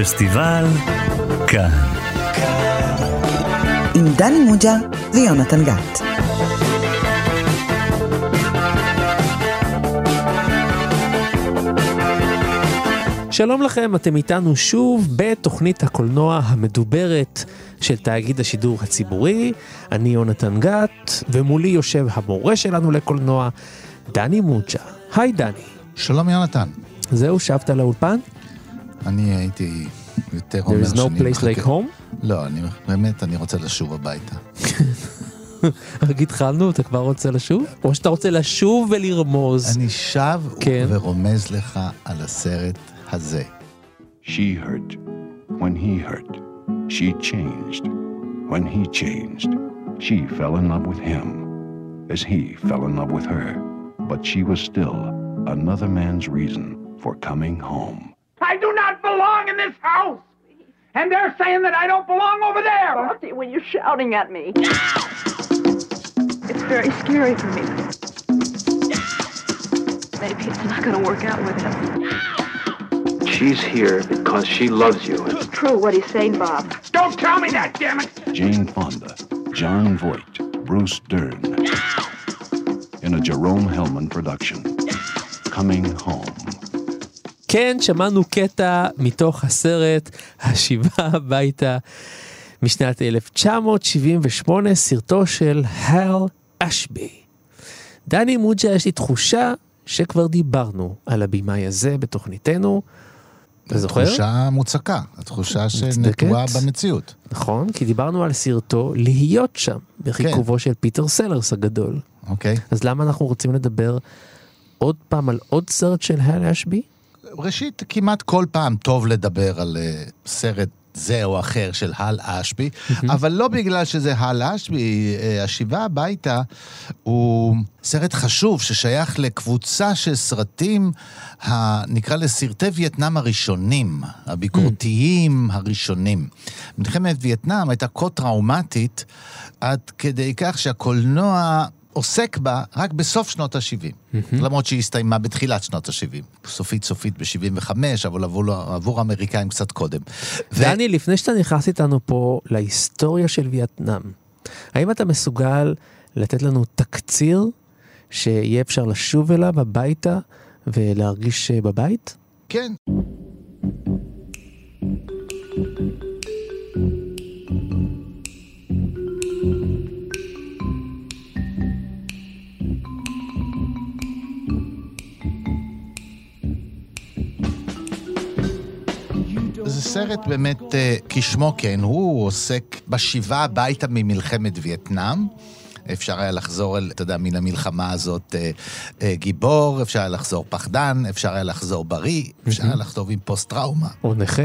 הפסטיבל כאן. עם דני מוג'ה ויונתן גת. שלום לכם, אתם איתנו שוב בתוכנית הקולנוע המדוברת של תאגיד השידור הציבורי. אני יונתן גת, ומולי יושב המורה שלנו לקולנוע, דני מוג'ה. היי דני. שלום יונתן. זהו, שבת לאולפן? אני הייתי יותר אומר There is no שאני place מחכה. like home? לא, אני באמת, אני רוצה לשוב הביתה. רק התחלנו, אתה כבר רוצה לשוב? או שאתה רוצה לשוב ולרמוז? אני שב כן. ורומז לך על הסרט הזה. She hurt when he hurt. She changed when he changed. She fell in love with him as he fell in love with her. But she was still another man's reason for coming home. I do not belong in this house. And they're saying that I don't belong over there. Lottie, when you're shouting at me. It's very scary for me. Maybe it's not going to work out with him. She's here because she loves you. It's true what he's saying, Bob. Don't tell me that, damn it. Jane Fonda, John Voight, Bruce Dern. In a Jerome Hellman production. Coming home. כן, שמענו קטע מתוך הסרט השיבה הביתה משנת 1978, סרטו של הל אשבי. דני מוג'ה, יש לי תחושה שכבר דיברנו על הבמאי הזה בתוכניתנו. אתה זוכר? תחושה מוצקה, התחושה שנטועה במציאות. נכון, כי דיברנו על סרטו להיות שם, בחיכובו של פיטר סלרס הגדול. אוקיי? אז למה אנחנו רוצים לדבר עוד פעם על עוד סרט של הל אשבי? ראשית, כמעט כל פעם טוב לדבר על אה, סרט זה או אחר של הל אשבי, אבל לא בגלל שזה הל אשבי, אה, השיבה הביתה הוא סרט חשוב ששייך לקבוצה של סרטים, ה- נקרא לסרטי וייטנאם הראשונים, הביקורתיים הראשונים. מלחמת וייטנאם הייתה כה טראומטית עד כדי כך שהקולנוע... עוסק בה רק בסוף שנות ה-70, למרות שהיא הסתיימה בתחילת שנות ה-70. סופית סופית ב-75, אבל עבור, עבור האמריקאים קצת קודם. ו- דני, לפני שאתה נכנס איתנו פה להיסטוריה של וייטנאם, האם אתה מסוגל לתת לנו תקציר שיהיה אפשר לשוב אליו הביתה ולהרגיש אה, בבית? כן. זה סרט באמת, אה, כשמו כן, הוא עוסק בשיבה הביתה ממלחמת וייטנאם. אפשר היה לחזור, אתה יודע, מן המלחמה הזאת אה, אה, גיבור, אפשר היה לחזור פחדן, אפשר היה לחזור בריא, אפשר היה לחזור עם פוסט-טראומה. או נכה?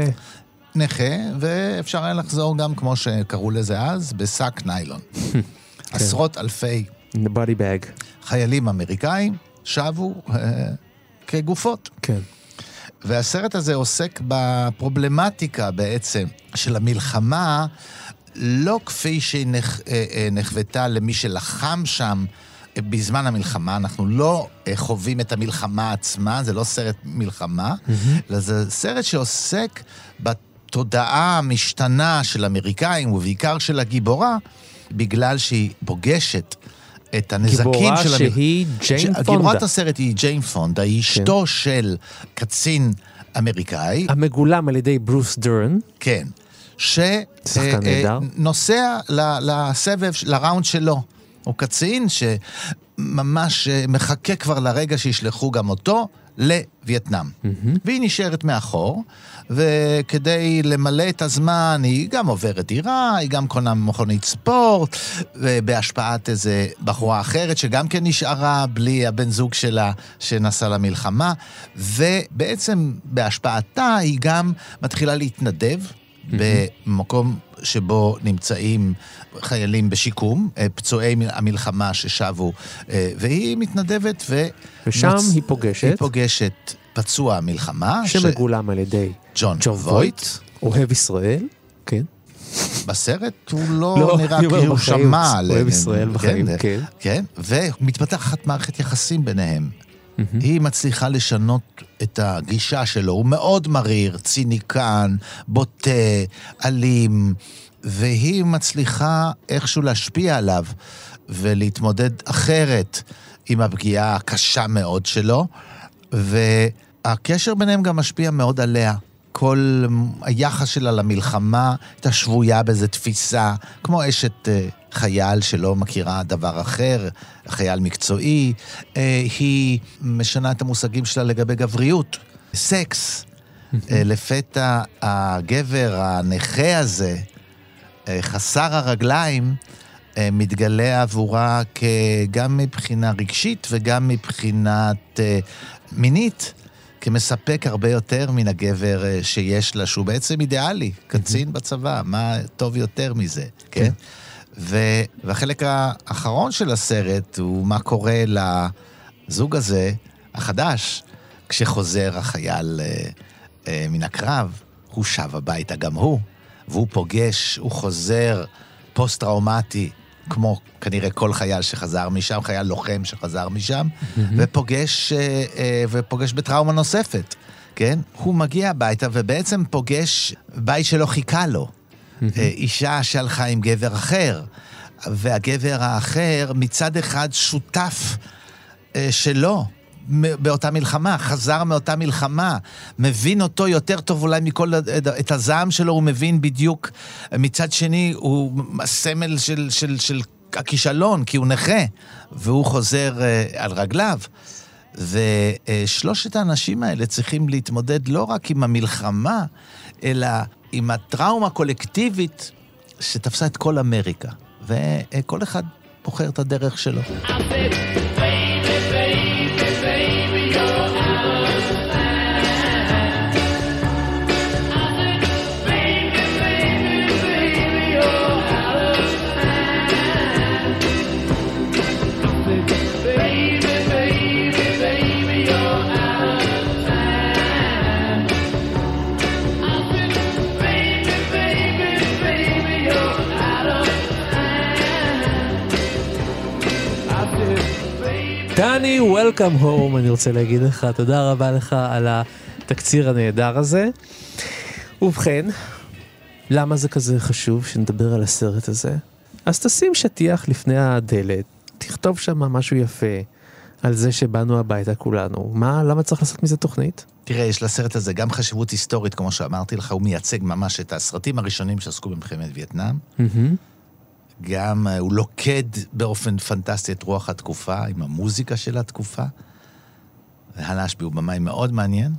נכה, ואפשר היה לחזור גם, כמו שקראו לזה אז, בשק ניילון. עשרות אלפי In the body bag. חיילים אמריקאים שבו כגופות. כן. והסרט הזה עוסק בפרובלמטיקה בעצם של המלחמה, לא כפי שהיא נח, אה, אה, נחוותה למי שלחם שם בזמן המלחמה. אנחנו לא אה, חווים את המלחמה עצמה, זה לא סרט מלחמה, אלא זה סרט שעוסק בתודעה המשתנה של אמריקאים, ובעיקר של הגיבורה, בגלל שהיא פוגשת את הנזקים גיבורה של המלחמה. שהיא ג'יין ש- פונדה. כן. גיבורת הסרט היא ג'יין פונדה, היא אשתו של קצין אמריקאי, המגולם על ידי ברוס דרן. כן, שחקן נהדר. שנוסע לסבב, לראונד שלו. הוא קצין שממש אה, מחכה כבר לרגע שישלחו גם אותו לווייטנאם. והיא נשארת מאחור, וכדי למלא את הזמן היא גם עוברת דירה, היא גם קונה מכונית ספורט, בהשפעת איזה בחורה אחרת שגם כן נשארה בלי הבן זוג שלה שנסע למלחמה, ובעצם בהשפעתה היא גם מתחילה להתנדב. במקום שבו נמצאים חיילים בשיקום, אה, פצועי המלחמה ששבו, אה, והיא מתנדבת ו... ושם נוצ- היא פוגשת? היא פוגשת פצוע מלחמה, שמגולם על ידי ג'ון ג'ון וויט. אוהב ישראל, כן. בסרט הוא לא, לא, נראה כאילו בחיים, שמע אוהב עליהם. ישראל בחיים, כן. כן, ומתפתחת מערכת יחסים ביניהם. היא מצליחה לשנות את הגישה שלו. הוא מאוד מריר, ציניקן, בוטה, אלים, והיא מצליחה איכשהו להשפיע עליו ולהתמודד אחרת עם הפגיעה הקשה מאוד שלו, והקשר ביניהם גם משפיע מאוד עליה. כל היחס שלה למלחמה הייתה שבויה באיזו תפיסה, כמו אשת אה, חייל שלא מכירה דבר אחר, חייל מקצועי. אה, היא משנה את המושגים שלה לגבי גבריות, סקס. אה, לפתע הגבר הנכה הזה, אה, חסר הרגליים, מתגלה עבורה גם מבחינה רגשית וגם מבחינת מינית. כמספק הרבה יותר מן הגבר שיש לה, שהוא בעצם אידיאלי, קצין בצבא, מה טוב יותר מזה, כן? ו... והחלק האחרון של הסרט הוא מה קורה לזוג הזה, החדש, כשחוזר החייל אה, אה, מן הקרב, הוא שב הביתה גם הוא, והוא פוגש, הוא חוזר פוסט-טראומטי, כמו כנראה כל חייל שחזר משם, חייל לוחם שחזר משם, mm-hmm. ופוגש, אה, אה, ופוגש בטראומה נוספת, כן? הוא מגיע הביתה ובעצם פוגש בית שלא חיכה לו. Mm-hmm. אישה שהלכה עם גבר אחר, והגבר האחר מצד אחד שותף שלו. באותה מלחמה, חזר מאותה מלחמה, מבין אותו יותר טוב אולי מכל, את הזעם שלו הוא מבין בדיוק. מצד שני, הוא סמל של, של, של הכישלון, כי הוא נכה, והוא חוזר uh, על רגליו. ושלושת האנשים האלה צריכים להתמודד לא רק עם המלחמה, אלא עם הטראומה הקולקטיבית שתפסה את כל אמריקה. וכל אחד בוחר את הדרך שלו. דני, Welcome home, אני רוצה להגיד לך, תודה רבה לך על התקציר הנהדר הזה. ובכן, למה זה כזה חשוב שנדבר על הסרט הזה? אז תשים שטיח לפני הדלת, תכתוב שם משהו יפה על זה שבאנו הביתה כולנו. מה, למה צריך לעשות מזה תוכנית? תראה, יש לסרט הזה גם חשיבות היסטורית, כמו שאמרתי לך, הוא מייצג ממש את הסרטים הראשונים שעסקו במלחמת וייטנאם. Mm-hmm. גם אה, הוא לוקד באופן פנטסטי את רוח התקופה, עם המוזיקה של התקופה. והלשבי הוא במאי מאוד מעניין,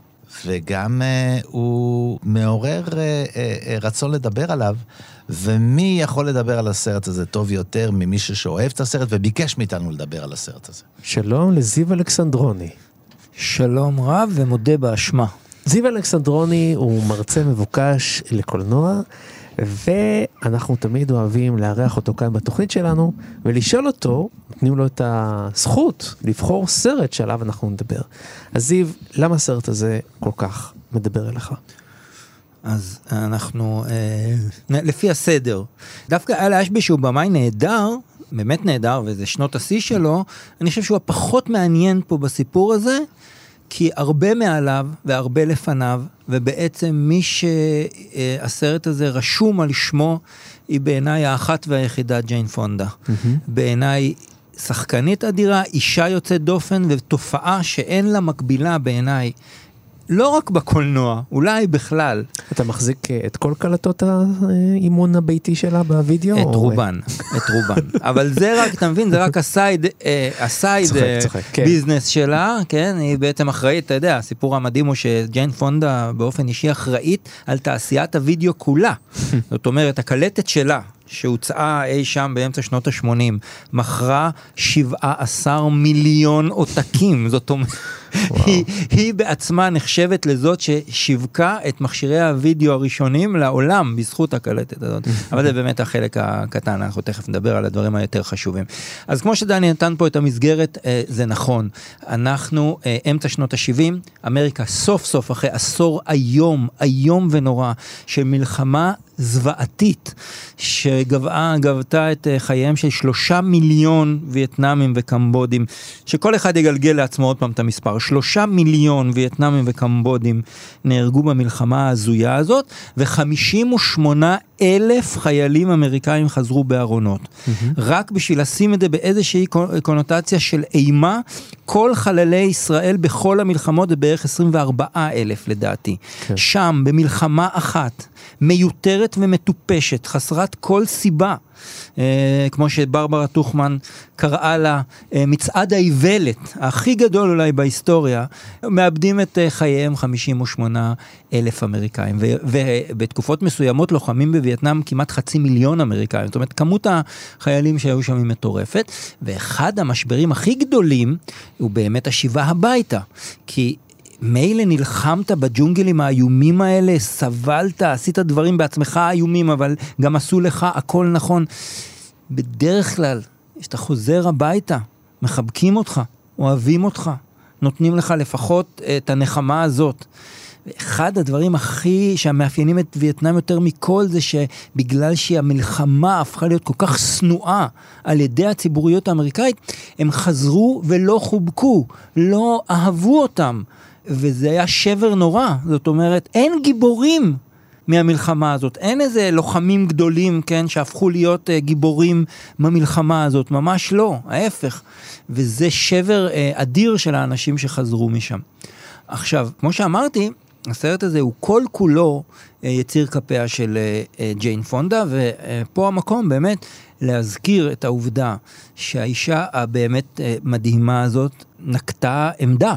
וגם uh, הוא מעורר uh, רצון לדבר עליו, ומי יכול לדבר על הסרט הזה טוב יותר ממישהו שאוהב את הסרט וביקש מאיתנו לדבר על הסרט הזה. שלום לזיו אלכסנדרוני. שלום רב ומודה באשמה. זיו אלכסנדרוני הוא מרצה מבוקש לקולנוע. ואנחנו תמיד אוהבים לארח אותו כאן בתוכנית שלנו ולשאול אותו, נותנים לו את הזכות לבחור סרט שעליו אנחנו נדבר. אז זיו, למה הסרט הזה כל כך מדבר אליך? אז אנחנו, אה, לפי הסדר, דווקא אלה אשבי שהוא במאי נהדר, באמת נהדר, וזה שנות השיא שלו, אני חושב שהוא הפחות מעניין פה בסיפור הזה, כי הרבה מעליו והרבה לפניו, ובעצם מי שהסרט הזה רשום על שמו, היא בעיניי האחת והיחידה ג'יין פונדה. Mm-hmm. בעיניי שחקנית אדירה, אישה יוצאת דופן, ותופעה שאין לה מקבילה בעיניי לא רק בקולנוע, אולי בכלל. אתה מחזיק אה, את כל קלטות האימון הביתי שלה בווידאו? את רובן, את רובן. אבל זה רק, אתה מבין, זה רק ה side, אה, ה side כן. ביזנס שלה, כן? היא בעצם אחראית, אתה יודע, הסיפור המדהים הוא שג'יין פונדה באופן אישי אחראית על תעשיית הווידאו כולה. זאת אומרת, הקלטת שלה, שהוצאה אי שם באמצע שנות ה-80, מכרה 17 מיליון עותקים, זאת אומרת, היא, היא בעצמה נחשבת לזאת ששיווקה את מכשירי הוידאו הראשונים לעולם בזכות הקלטת הזאת. אבל זה באמת החלק הקטן, אנחנו תכף נדבר על הדברים היותר חשובים. אז כמו שדני נתן פה את המסגרת, אה, זה נכון. אנחנו אה, אמצע שנות ה-70, אמריקה סוף סוף אחרי עשור איום, איום ונורא, של מלחמה זוועתית שגבתה את אה, חייהם של שלושה מיליון וייטנאמים וקמבודים, שכל אחד יגלגל לעצמו עוד פעם את המספר, שלושה מיליון וייטנאמים וקמבודים נהרגו במלחמה ההזויה הזאת, ו-58 אלף חיילים אמריקאים חזרו בארונות. Mm-hmm. רק בשביל לשים את זה באיזושהי קונוטציה של אימה, כל חללי ישראל בכל המלחמות זה בערך 24 אלף לדעתי. כן. שם, במלחמה אחת, מיותרת ומטופשת, חסרת כל סיבה. אה, כמו שברברה טוכמן קראה לה, אה, מצעד האיוולת הכי גדול אולי בהיסטוריה, מאבדים את אה, חייהם 58 אלף אמריקאים, ובתקופות מסוימות לוחמים בווייטנאם כמעט חצי מיליון אמריקאים, זאת אומרת כמות החיילים שהיו שם היא מטורפת, ואחד המשברים הכי גדולים הוא באמת השיבה הביתה, כי מילא נלחמת בג'ונגלים האיומים האלה, סבלת, עשית דברים בעצמך איומים, אבל גם עשו לך הכל נכון. בדרך כלל, כשאתה חוזר הביתה, מחבקים אותך, אוהבים אותך, נותנים לך לפחות את הנחמה הזאת. אחד הדברים הכי, שמאפיינים את וייטנאם יותר מכל זה שבגלל שהמלחמה הפכה להיות כל כך שנואה על ידי הציבוריות האמריקאית, הם חזרו ולא חובקו, לא אהבו אותם. וזה היה שבר נורא, זאת אומרת, אין גיבורים מהמלחמה הזאת. אין איזה לוחמים גדולים, כן, שהפכו להיות uh, גיבורים במלחמה הזאת, ממש לא, ההפך. וזה שבר uh, אדיר של האנשים שחזרו משם. עכשיו, כמו שאמרתי, הסרט הזה הוא כל כולו uh, יציר כפיה של uh, uh, ג'יין פונדה, ופה המקום באמת להזכיר את העובדה שהאישה הבאמת uh, מדהימה הזאת נקטה עמדה.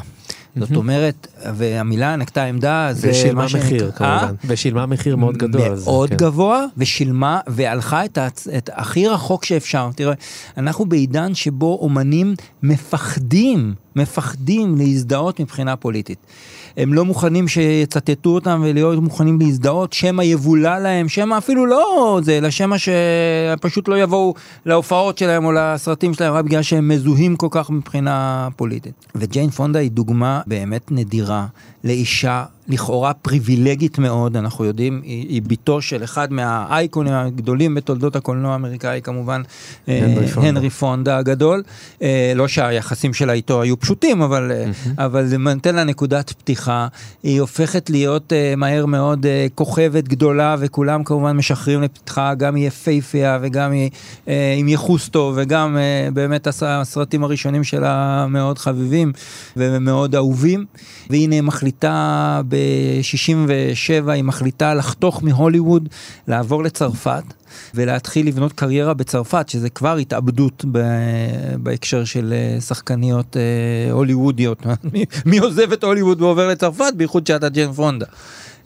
זאת אומרת, והמילה נקטה עמדה זה ושילמה מחיר כמובן, ושילמה מחיר מאוד גדול. מאוד כן. גבוה, ושילמה, והלכה את, את הכי רחוק שאפשר. תראה, אנחנו בעידן שבו אומנים מפחדים, מפחדים להזדהות מבחינה פוליטית. הם לא מוכנים שיצטטו אותם ולהיות מוכנים להזדהות, שמא יבולע להם, שמא אפילו לא זה, אלא שמא שפשוט לא יבואו להופעות שלהם או לסרטים שלהם רק בגלל שהם מזוהים כל כך מבחינה פוליטית. וג'יין פונדה היא דוגמה באמת נדירה לאישה לכאורה פריבילגית מאוד, אנחנו יודעים, היא, היא בתו של אחד מהאייקונים הגדולים בתולדות הקולנוע האמריקאי כמובן, אה, הנרי פונדה, הנרי פונדה הגדול. אה, לא שהיחסים שלה איתו היו פשוטים, אבל, mm-hmm. אבל זה נותן לה נקודת פתיחה. היא הופכת להיות מהר מאוד כוכבת גדולה, וכולם כמובן משחררים לפתחה, גם היא יפייפייה וגם היא עם ייחוס טוב, וגם באמת הסרטים הראשונים שלה מאוד חביבים ומאוד אהובים. והנה מחליטה ב-67, היא מחליטה לחתוך מהוליווד, לעבור לצרפת. ולהתחיל לבנות קריירה בצרפת, שזה כבר התאבדות בהקשר של אה, שחקניות אה, הוליוודיות. מי עוזב את הוליווד ועובר לצרפת, בייחוד שאתה ג'יין פונדה.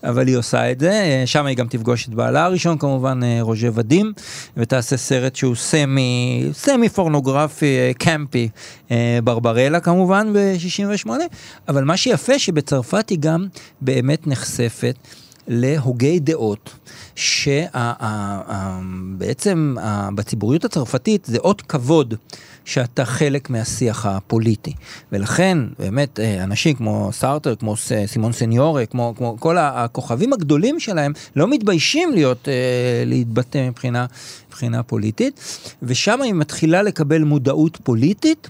אבל היא עושה את זה, שם היא גם תפגוש את בעלה הראשון כמובן, אה, רוז'ה ואדים, ותעשה סרט שהוא סמי, סמי פורנוגרפי, אה, campy, אה, ברברלה כמובן ב-68, אבל מה שיפה שבצרפת היא גם באמת נחשפת להוגי דעות. שבעצם בציבוריות הצרפתית זה אות כבוד שאתה חלק מהשיח הפוליטי. ולכן באמת אה, אנשים כמו סארטר, כמו סימון סניורה, כמו, כמו כל הכוכבים הגדולים שלהם, לא מתביישים להיות, אה, להתבטא מבחינה, מבחינה פוליטית, ושם היא מתחילה לקבל מודעות פוליטית,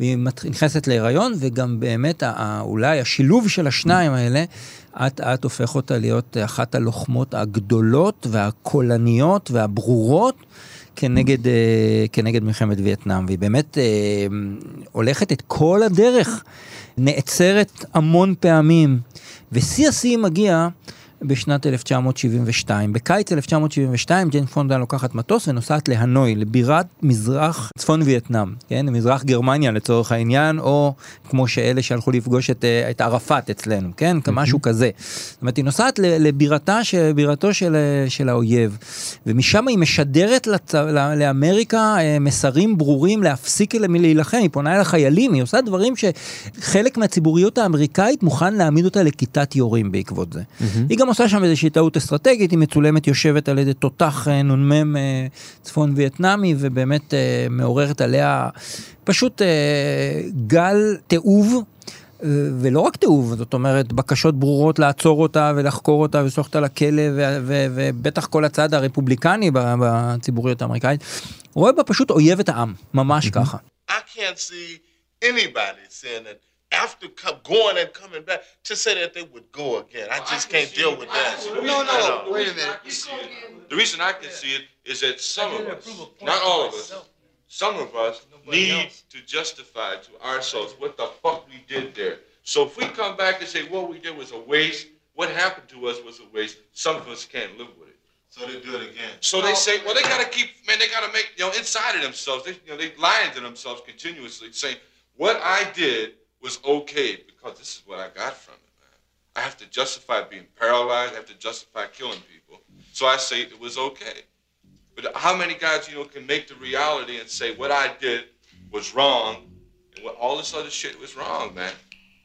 והיא נכנסת להיריון, וגם באמת אולי השילוב של השניים האלה, אט אט הופך אותה להיות אחת הלוחמות הגדולות והקולניות והברורות כנגד, אה, כנגד מלחמת וייטנאם, והיא באמת אה, הולכת את כל הדרך, נעצרת המון פעמים, ושיא השיאים מגיע בשנת 1972. בקיץ 1972 ג'יין פונדה לוקחת מטוס ונוסעת להנוי, לבירת מזרח צפון וייטנאם, כן? מזרח גרמניה לצורך העניין, או כמו שאלה שהלכו לפגוש את, אה, את ערפאת אצלנו, כן? Mm-hmm. כמשהו כזה. זאת אומרת, היא נוסעת לבירתה, בירתו של, אה, של האויב, ומשם היא משדרת לצ... לאמריקה אה, מסרים ברורים להפסיק להילחם, היא פונה אל החיילים, היא עושה דברים שחלק מהציבוריות האמריקאית מוכן להעמיד אותה לכיתת יורים בעקבות זה. Mm-hmm. היא גם עושה שם איזושהי טעות אסטרטגית, היא מצולמת יושבת על ידי תותח אה, נ"מ אה, צפון וייטנאמי, ובאמת אה, מעוררת עליה פשוט גל תיעוב. ולא רק תיעוב, זאת אומרת, בקשות ברורות לעצור אותה ולחקור אותה ולשלוח אותה לכלא, ובטח כל הצד הרפובליקני בציבוריות האמריקאית, רואה בה פשוט אויבת העם, ממש ככה. I can't see anybody saying that after going and coming back to say that they would go again. I just can't deal with that. No, no, wait a minute. The reason I can see it is that some of us, not all of us, some of us need to justify to ourselves what the fuck we did there. So if we come back and say what we did was a waste, what happened to us was a waste, some of us can't live with it. So they do it again. So they say, well, they got to keep, man, they got to make, you know, inside of themselves, they, you know, they lying to themselves continuously, saying, what I did was okay because this is what I got from it, man. I have to justify being paralyzed, I have to justify killing people. So I say it was okay. But how many guys, you know, can make the reality and say what I did was wrong and what all this other shit was wrong, man,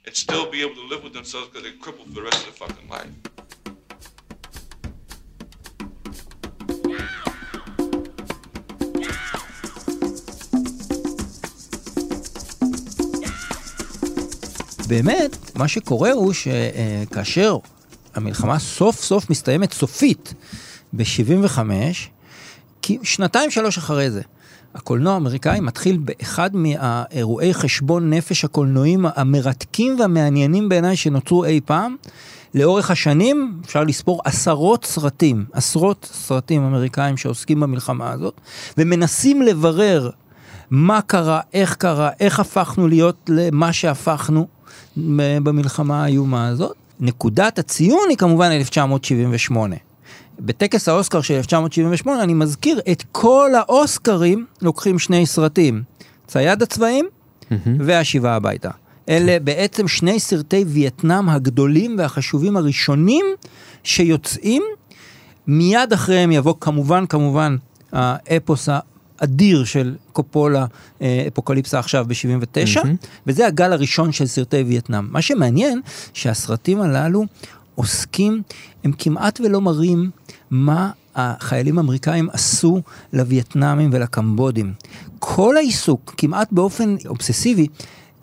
and still be able to live with themselves because they're crippled for the rest of their fucking life? באמת, מה שקורה הוא שכאשר המלחמה סוף סוף מסתיימת סופית ב-75, שנתיים שלוש אחרי זה, הקולנוע האמריקאי מתחיל באחד מהאירועי חשבון נפש הקולנועים המרתקים והמעניינים בעיניי שנוצרו אי פעם. לאורך השנים אפשר לספור עשרות סרטים, עשרות סרטים אמריקאים שעוסקים במלחמה הזאת, ומנסים לברר מה קרה, איך קרה, איך הפכנו להיות למה שהפכנו במלחמה האיומה הזאת. נקודת הציון היא כמובן 1978. בטקס האוסקר של 1978 אני מזכיר את כל האוסקרים לוקחים שני סרטים, צייד הצבעים mm-hmm. והשיבה הביתה. אלה בעצם שני סרטי וייטנאם הגדולים והחשובים הראשונים שיוצאים. מיד אחריהם יבוא כמובן כמובן האפוס האדיר של קופולה, אפוקליפסה עכשיו ב-79, mm-hmm. וזה הגל הראשון של סרטי וייטנאם. מה שמעניין, שהסרטים הללו עוסקים, הם כמעט ולא מראים מה החיילים האמריקאים עשו לווייטנאמים ולקמבודים. כל העיסוק, כמעט באופן אובססיבי,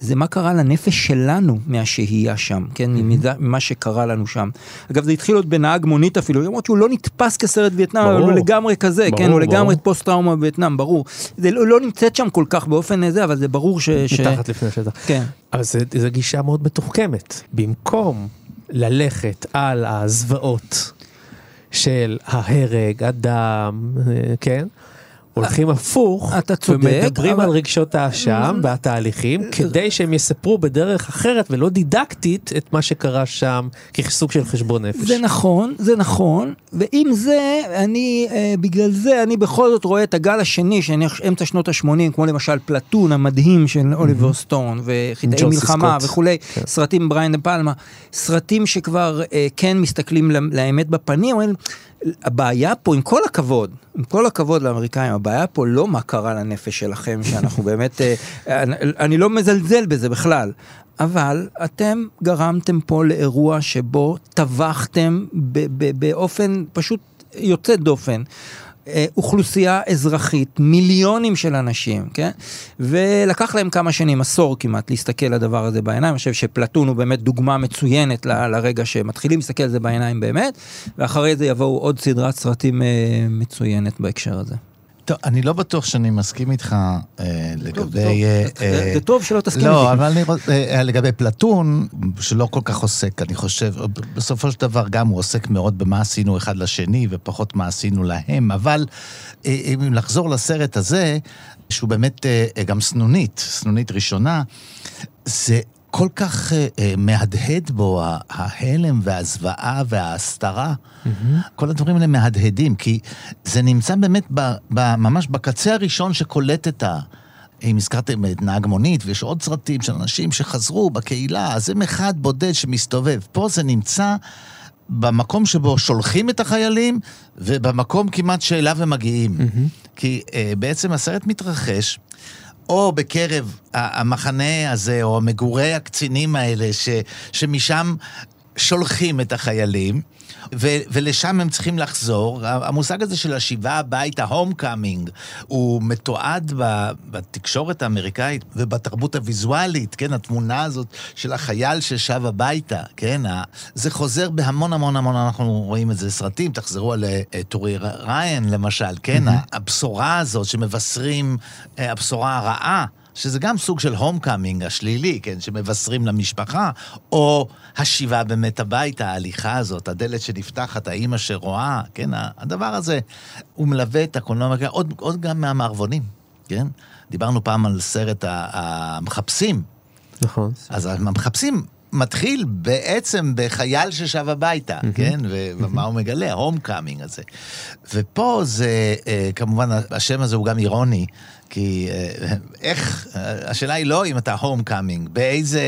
זה מה קרה לנפש שלנו מהשהייה שם, כן, mm-hmm. ממה שקרה לנו שם. אגב, זה התחיל עוד בנהג מונית אפילו, למרות שהוא לא נתפס כסרט וייטנאם, אבל הוא לגמרי כזה, ברור, כן, הוא. לגמרי פוסט-טראומה בווייטנאם, ברור. זה לא, לא נמצאת שם כל כך באופן הזה, אבל זה ברור ש... מתחת ש... לפני השטח. כן. אבל זו גישה מאוד מתוחכמת. במקום ללכת על הזוועות של ההרג, הדם, כן? הולכים הפוך, אתה צודק, ומדברים אבל... על רגשות האשם והתהליכים, כדי שהם יספרו בדרך אחרת ולא דידקטית את מה שקרה שם כסוג של חשבון נפש. זה נכון, זה נכון, ועם זה, אני, אה, בגלל זה, אני בכל זאת רואה את הגל השני, שאני אמצע שנות ה-80, כמו למשל פלטון המדהים של אוליבר סטון, וחיטאי מלחמה וכולי, כן. סרטים בריין דה פלמה, סרטים שכבר אה, כן מסתכלים לאמת בפנים, אומרים, הבעיה פה, עם כל הכבוד, עם כל הכבוד לאמריקאים, הבעיה פה לא מה קרה לנפש שלכם, שאנחנו באמת, אני, אני לא מזלזל בזה בכלל, אבל אתם גרמתם פה לאירוע שבו טבחתם באופן פשוט יוצא דופן. אה, אוכלוסייה אזרחית, מיליונים של אנשים, כן? ולקח להם כמה שנים, עשור כמעט, להסתכל לדבר הזה בעיניים. אני חושב שפלטון הוא באמת דוגמה מצוינת ל- לרגע שמתחילים להסתכל על זה בעיניים באמת, ואחרי זה יבואו עוד סדרת סרטים אה, מצוינת בהקשר הזה. טוב, אני לא בטוח שאני מסכים איתך אה, לגבי... אה, זה טוב שלא תסכים לא, אבל אני רוצה, אה, לגבי פלטון, שלא כל כך עוסק, אני חושב, בסופו של דבר גם הוא עוסק מאוד במה עשינו אחד לשני, ופחות מה עשינו להם, אבל אה, אם לחזור לסרט הזה, שהוא באמת אה, גם סנונית, סנונית ראשונה, זה כל כך uh, uh, מהדהד בו ההלם והזוועה וההסתרה. Mm-hmm. כל הדברים האלה מהדהדים, כי זה נמצא באמת ב, ב, ממש בקצה הראשון שקולט את ה... אם הזכרתם את נהג מונית, ויש עוד סרטים של אנשים שחזרו בקהילה, אז הם אחד בודד שמסתובב. פה זה נמצא במקום שבו שולחים את החיילים, ובמקום כמעט שאליו הם מגיעים. Mm-hmm. כי uh, בעצם הסרט מתרחש או בקרב המחנה הזה, או מגורי הקצינים האלה, ש, שמשם שולחים את החיילים, ו- ולשם הם צריכים לחזור. המושג הזה של השיבה הביתה, homecoming, הוא מתועד ב- בתקשורת האמריקאית ובתרבות הוויזואלית, כן? התמונה הזאת של החייל ששב הביתה, כן? ה- זה חוזר בהמון המון המון, אנחנו רואים את זה בסרטים, תחזרו על אה, טוראי ריאן למשל, כן? Mm-hmm. הבשורה הזאת שמבשרים, אה, הבשורה הרעה. שזה גם סוג של homecoming השלילי, כן, שמבשרים למשפחה, או השיבה באמת הביתה, ההליכה הזאת, הדלת שנפתחת, האימא שרואה, כן, הדבר הזה, הוא מלווה את הקולנוע, עוד, עוד גם מהמערבונים, כן? דיברנו פעם על סרט המחפשים. נכון. אז המחפשים מתחיל בעצם בחייל ששב הביתה, mm-hmm. כן? ומה הוא מגלה? ההום קאמינג הזה. ופה זה, אה, כמובן, השם הזה הוא גם אירוני. כי אה, איך, השאלה היא לא אם אתה homecoming, באיזה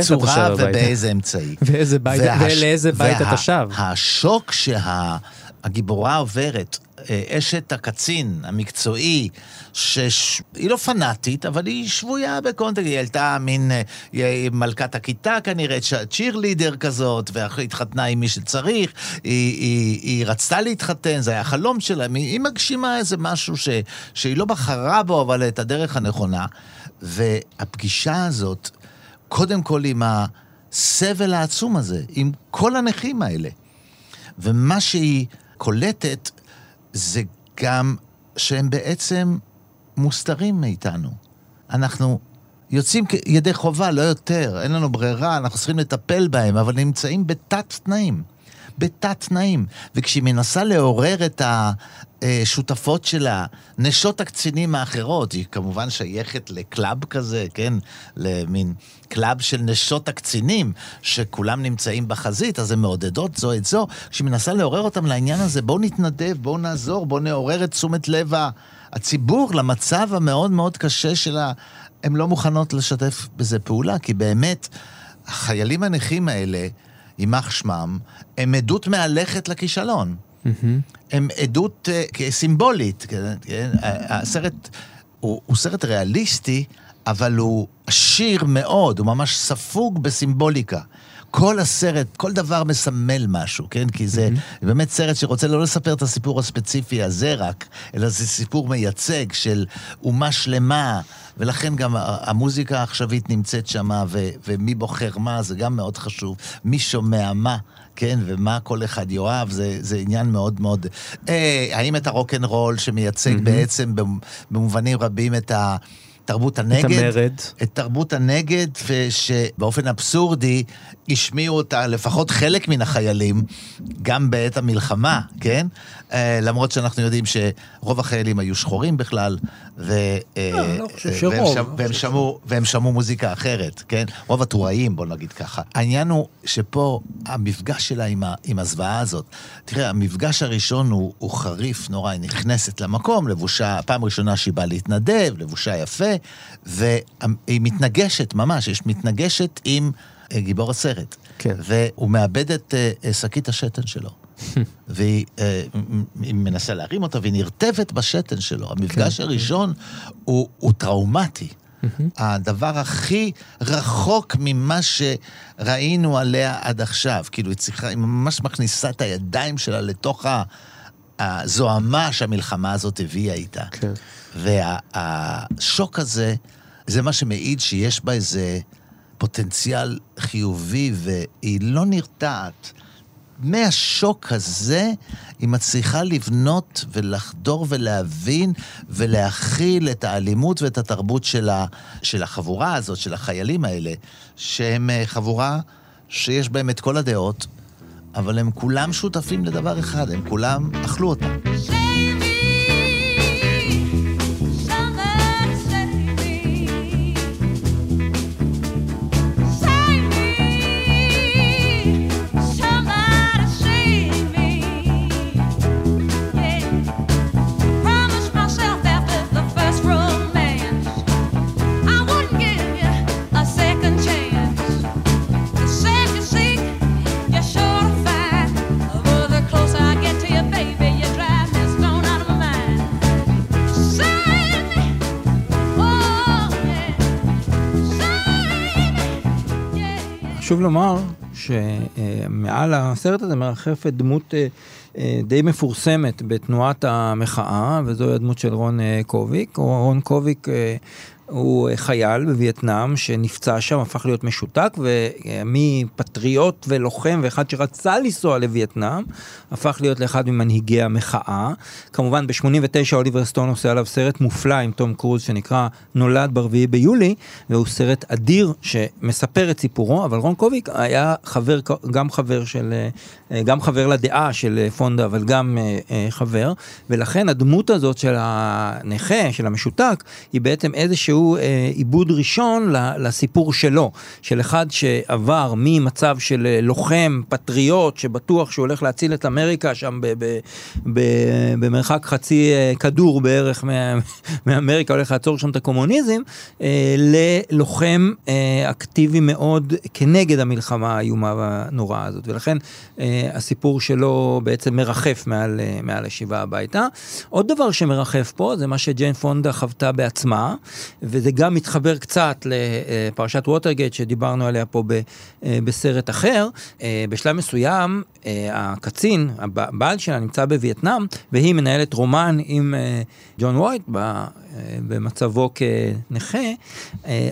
צורה ובאיזה אמצעי. ואיזה בית, ולאיזה בית אתה שב. והשוק שהגיבורה עוברת, אה, אשת הקצין המקצועי, שהיא לא פנאטית, אבל היא שבויה ב context, היא הייתה מין היא מלכת הכיתה כנראה, cheerleader כזאת, והתחתנה עם מי שצריך, היא, היא, היא רצתה להתחתן, זה היה החלום שלה, היא מגשימה איזה משהו ש, שהיא לא בחרה בו, אבל את הדרך הנכונה. והפגישה הזאת, קודם כל עם הסבל העצום הזה, עם כל הנכים האלה. ומה שהיא קולטת זה גם שהם בעצם מוסתרים מאיתנו. אנחנו יוצאים ידי חובה, לא יותר, אין לנו ברירה, אנחנו צריכים לטפל בהם, אבל נמצאים בתת תנאים. בתת תנאים. וכשהיא מנסה לעורר את השותפות שלה, נשות הקצינים האחרות, היא כמובן שייכת ל club כזה, כן? למין club של נשות הקצינים, שכולם נמצאים בחזית, אז הן מעודדות זו את זו. כשהיא מנסה לעורר אותם לעניין הזה, בואו נתנדב, בואו נעזור, בואו נעורר את תשומת לב הציבור למצב המאוד מאוד קשה שלה. הן לא מוכנות לשתף בזה פעולה, כי באמת, החיילים הנכים האלה, יימח שמם, הם עדות מהלכת לכישלון. הם עדות uh, סימבולית. כן? הסרט הוא, הוא סרט ריאליסטי, אבל הוא עשיר מאוד, הוא ממש ספוג בסימבוליקה. כל הסרט, כל דבר מסמל משהו, כן? כי זה mm-hmm. באמת סרט שרוצה לא לספר את הסיפור הספציפי הזה רק, אלא זה סיפור מייצג של אומה שלמה, ולכן גם המוזיקה העכשווית נמצאת שם, ו- ומי בוחר מה, זה גם מאוד חשוב. מי שומע מה. כן, ומה כל אחד יאהב, זה, זה עניין מאוד מאוד... אה, האם את הרוקנרול שמייצג mm-hmm. בעצם במובנים רבים את ה... תרבות הנגד. את המרד. את תרבות הנגד, ושבאופן אבסורדי השמיעו אותה לפחות חלק מן החיילים, גם בעת המלחמה, כן? אה, למרות שאנחנו יודעים שרוב החיילים היו שחורים בכלל, ו... אה, לא, לא שרוב. והם שמעו, והם שמעו מוזיקה אחרת, כן? רוב הטוראים, בוא נגיד ככה. העניין הוא שפה המפגש שלה עם, ה, עם הזוועה הזאת, תראה, המפגש הראשון הוא, הוא חריף נורא, היא נכנסת למקום, לבושה, פעם ראשונה שהיא באה להתנדב, לבושה יפה, והיא מתנגשת ממש, יש מתנגשת עם אה, גיבור הסרט. כן. והוא מאבד את שקית השתן שלו. והיא מנסה להרים אותה, והיא נרטבת בשתן שלו. המפגש כן, הראשון כן. הוא, הוא טראומטי. הדבר הכי רחוק ממה שראינו עליה עד עכשיו. כאילו, היא צריכה, היא ממש מכניסה את הידיים שלה לתוך הזוהמה שהמלחמה הזאת הביאה איתה. כן. והשוק הזה, זה מה שמעיד שיש בה איזה פוטנציאל חיובי, והיא לא נרתעת. מהשוק הזה היא מצליחה לבנות ולחדור ולהבין ולהכיל את האלימות ואת התרבות של, ה, של החבורה הזאת, של החיילים האלה, שהם אה, חבורה שיש בהם את כל הדעות, אבל הם כולם שותפים לדבר אחד, הם כולם אכלו אותה. חשוב לומר שמעל הסרט הזה מרחפת דמות די מפורסמת בתנועת המחאה, וזוהי הדמות של רון קוביק. רון קוביק הוא חייל בווייטנאם שנפצע שם, הפך להיות משותק, ומפטריוט ולוחם ואחד שרצה לנסוע לווייטנאם, הפך להיות לאחד ממנהיגי המחאה. כמובן ב-89 אוליבר סטון עושה עליו סרט מופלא עם תום קרוז שנקרא נולד ברביעי ביולי, והוא סרט אדיר שמספר את סיפורו, אבל רון קוביק היה חבר, גם חבר של, גם חבר לדעה של פונדה, אבל גם אה, חבר, ולכן הדמות הזאת של הנכה, של המשותק, היא בעצם איזשהו... שהוא אה, עיבוד ראשון לסיפור שלו, של אחד שעבר ממצב של אה, לוחם, פטריוט, שבטוח שהוא הולך להציל את אמריקה שם במרחק חצי אה, כדור בערך מאמריקה, הולך לעצור שם את הקומוניזם, ללוחם אקטיבי מאוד כנגד המלחמה האיומה והנוראה הזאת. ולכן הסיפור שלו בעצם מרחף מעל, מעל השיבה הביתה. עוד דבר שמרחף פה זה מה שג'יין פונדה חוותה בעצמה, וזה גם מתחבר קצת לפרשת ווטרגייט שדיברנו עליה פה אה, בסרט אחר. אה, בשלב מסוים, אה, הקצין, הבעל שלה נמצא בווייטנאם, והיא מנהלת רומן עם ג'ון ווייט במצבו כנכה,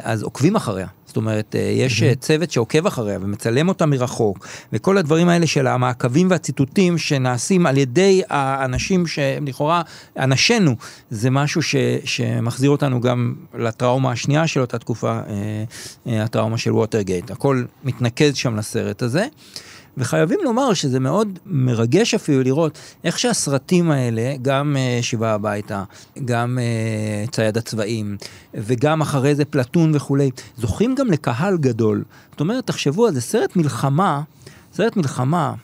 אז עוקבים אחריה. זאת אומרת, אה, יש mm-hmm. צוות שעוקב אחריה ומצלם אותה מרחוק, וכל הדברים האלה של המעקבים והציטוטים שנעשים על ידי האנשים שהם לכאורה אנשינו, זה משהו ש, שמחזיר אותנו גם לטראומה השנייה של אותה תקופה, אה, הטראומה של ווטרגייט. הכל מתנקז שם לסרט הזה. וחייבים לומר שזה מאוד מרגש אפילו לראות איך שהסרטים האלה, גם uh, שיבה הביתה, גם uh, צייד הצבעים, וגם אחרי זה פלטון וכולי, זוכים גם לקהל גדול. זאת אומרת, תחשבו על זה, סרט מלחמה, סרט מלחמה,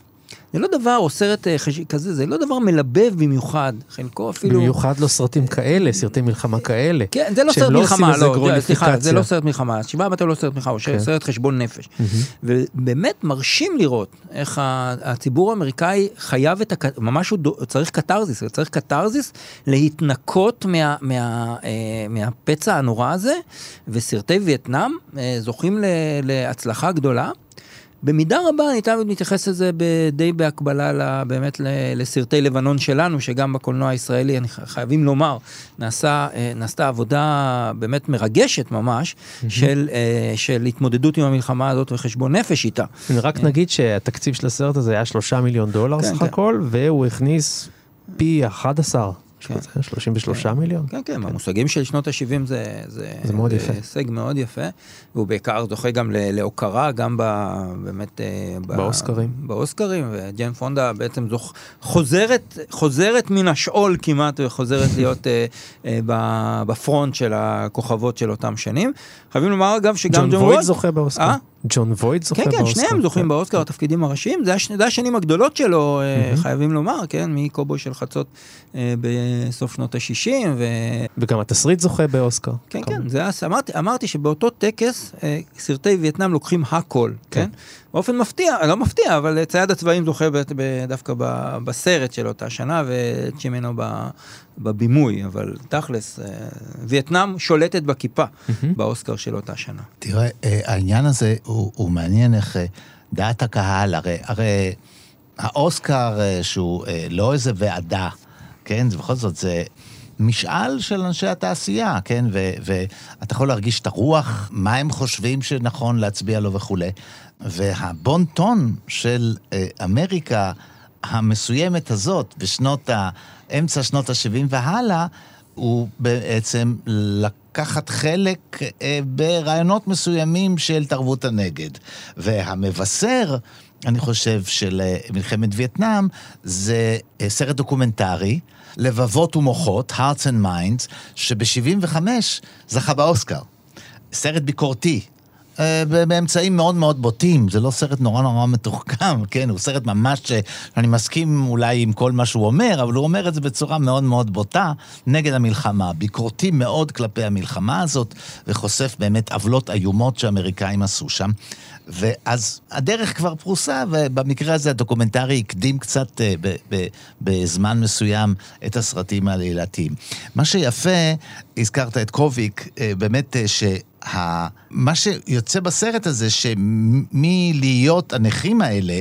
זה לא דבר, או סרט אה, כזה, זה לא דבר מלבב במיוחד, חלקו אפילו... במיוחד לא סרטים כאלה, סרטי מלחמה כאלה. כן, זה לא סרט לא מלחמה, לא, סליחה, זה לא סרט מלחמה, שבעה בתי לא סרט מלחמה, הוא כן. סרט חשבון נפש. ובאמת מרשים לראות איך הציבור האמריקאי חייב את, ה... ממש הוא צריך קתרזיס, הוא צריך קתרזיס להתנקות אה, מהפצע הנורא הזה, וסרטי וייטנאם אה, זוכים להצלחה גדולה. במידה רבה אני תמיד מתייחס לזה די בהקבלה באמת לסרטי לבנון שלנו, שגם בקולנוע הישראלי, אני חייבים לומר, נעשה, אה, נעשתה עבודה באמת מרגשת ממש, mm-hmm. של, אה, של התמודדות עם המלחמה הזאת וחשבון נפש איתה. רק אה. נגיד שהתקציב של הסרט הזה היה שלושה מיליון דולר כן, סך כן. הכל, והוא הכניס פי 11 כן. 33 כן. מיליון? כן, כן, במושגים של שנות ה-70 זה, זה, זה מאוד יפה. הישג מאוד יפה, והוא בעיקר זוכה גם להוקרה, גם ב, באמת... אה, באוסקרים. באוסקרים, וג'יין פונדה בעצם זוכ... חוזרת, חוזרת מן השאול כמעט, וחוזרת להיות אה, אה, בפרונט של הכוכבות של אותם שנים. חייבים לומר אגב שגם ג'ון וויד זוכה באוסקר. אה? ג'ון וויד זוכה באוסקר. כן, כן, שניהם זוכים כן. באוסקר, התפקידים הראשיים, זה, הש... זה השנים הגדולות שלו, mm-hmm. חייבים לומר, כן, מקובוי של חצות אה, בסוף שנות ה-60. ו... וגם התסריט זוכה באוסקר. כן, כן, זה אמרתי, אמרתי שבאותו טקס, אה, סרטי וייטנאם לוקחים הכל, כן? כן? באופן מפתיע, לא מפתיע, אבל צייד הצבעים זוכה דווקא בסרט של אותה שנה, וצ'ימנו בבימוי, אבל תכלס, אה, וייטנאם שולטת בכיפה באוסקר של אותה שנה. תראה, אה, העניין הזה הוא, הוא מעניין איך אה, דעת הקהל, הרי, הרי האוסקר שהוא לא איזה ועדה, כן? בכל זאת, זה משאל של אנשי התעשייה, כן? ואתה יכול להרגיש את הרוח, מה הם חושבים שנכון להצביע לו וכולי. והבון טון של אמריקה המסוימת הזאת, בשנות ה... אמצע שנות ה-70 והלאה, הוא בעצם לקחת חלק אה, ברעיונות מסוימים של תרבות הנגד. והמבשר, אני חושב, של אה, מלחמת וייטנאם, זה אה, סרט דוקומנטרי, לבבות ומוחות, Hearts and Minds, שב-75 זכה באוסקר. סרט ביקורתי, באמצעים מאוד מאוד בוטים, זה לא סרט נורא נורא מתוחכם, כן, הוא סרט ממש, שאני מסכים אולי עם כל מה שהוא אומר, אבל הוא אומר את זה בצורה מאוד מאוד בוטה נגד המלחמה. ביקורתי מאוד כלפי המלחמה הזאת, וחושף באמת עוולות איומות שהאמריקאים עשו שם. ואז הדרך כבר פרוסה, ובמקרה הזה הדוקומנטרי הקדים קצת אה, בזמן מסוים את הסרטים העלילתיים. מה שיפה, הזכרת את קוביק, אה, באמת ש... ה... מה שיוצא בסרט הזה, שמלהיות הנכים האלה,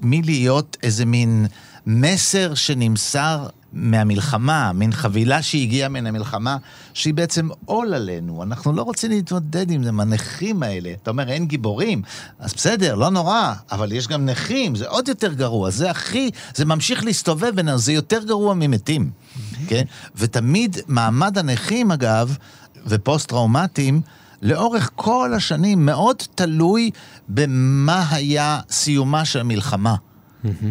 מלהיות איזה מין מסר שנמסר מהמלחמה, מין חבילה שהגיעה מן המלחמה, שהיא בעצם עול עלינו. אנחנו לא רוצים להתמודד עם זה, עם הנכים האלה. אתה אומר, אין גיבורים, אז בסדר, לא נורא, אבל יש גם נכים, זה עוד יותר גרוע. זה הכי, זה ממשיך להסתובב בינינו, זה יותר גרוע ממתים, כן? ותמיד מעמד הנכים, אגב, ופוסט-טראומטיים, לאורך כל השנים מאוד תלוי במה היה סיומה של המלחמה,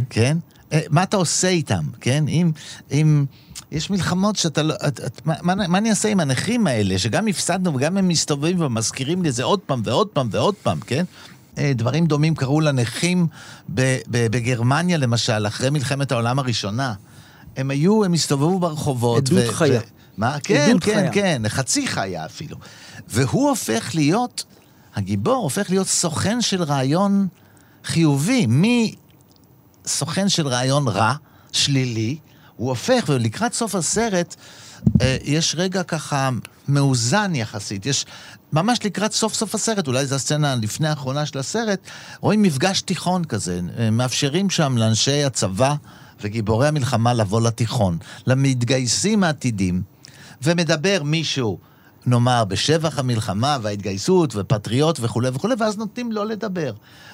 כן? אה, מה אתה עושה איתם, כן? אם, אם יש מלחמות שאתה לא... את, את, מה, מה, מה אני אעשה עם הנכים האלה, שגם הפסדנו וגם הם מסתובבים ומזכירים לי את זה עוד פעם ועוד פעם ועוד פעם, כן? אה, דברים דומים קרו לנכים בגרמניה, למשל, אחרי מלחמת העולם הראשונה. הם היו, הם הסתובבו ברחובות. עדות ו- חיה. ו- מה? כן, כן, חיה. כן, חצי חיה אפילו. והוא הופך להיות, הגיבור הופך להיות סוכן של רעיון חיובי. מסוכן של רעיון רע, שלילי, הוא הופך, ולקראת סוף הסרט, אה, יש רגע ככה מאוזן יחסית. יש, ממש לקראת סוף סוף הסרט, אולי זו הסצנה לפני האחרונה של הסרט, רואים מפגש תיכון כזה, אה, מאפשרים שם לאנשי הצבא וגיבורי המלחמה לבוא לתיכון, למתגייסים העתידים, ומדבר מישהו, נאמר, בשבח המלחמה וההתגייסות ופטריוט וכולי וכולי, ואז נותנים לו לדבר.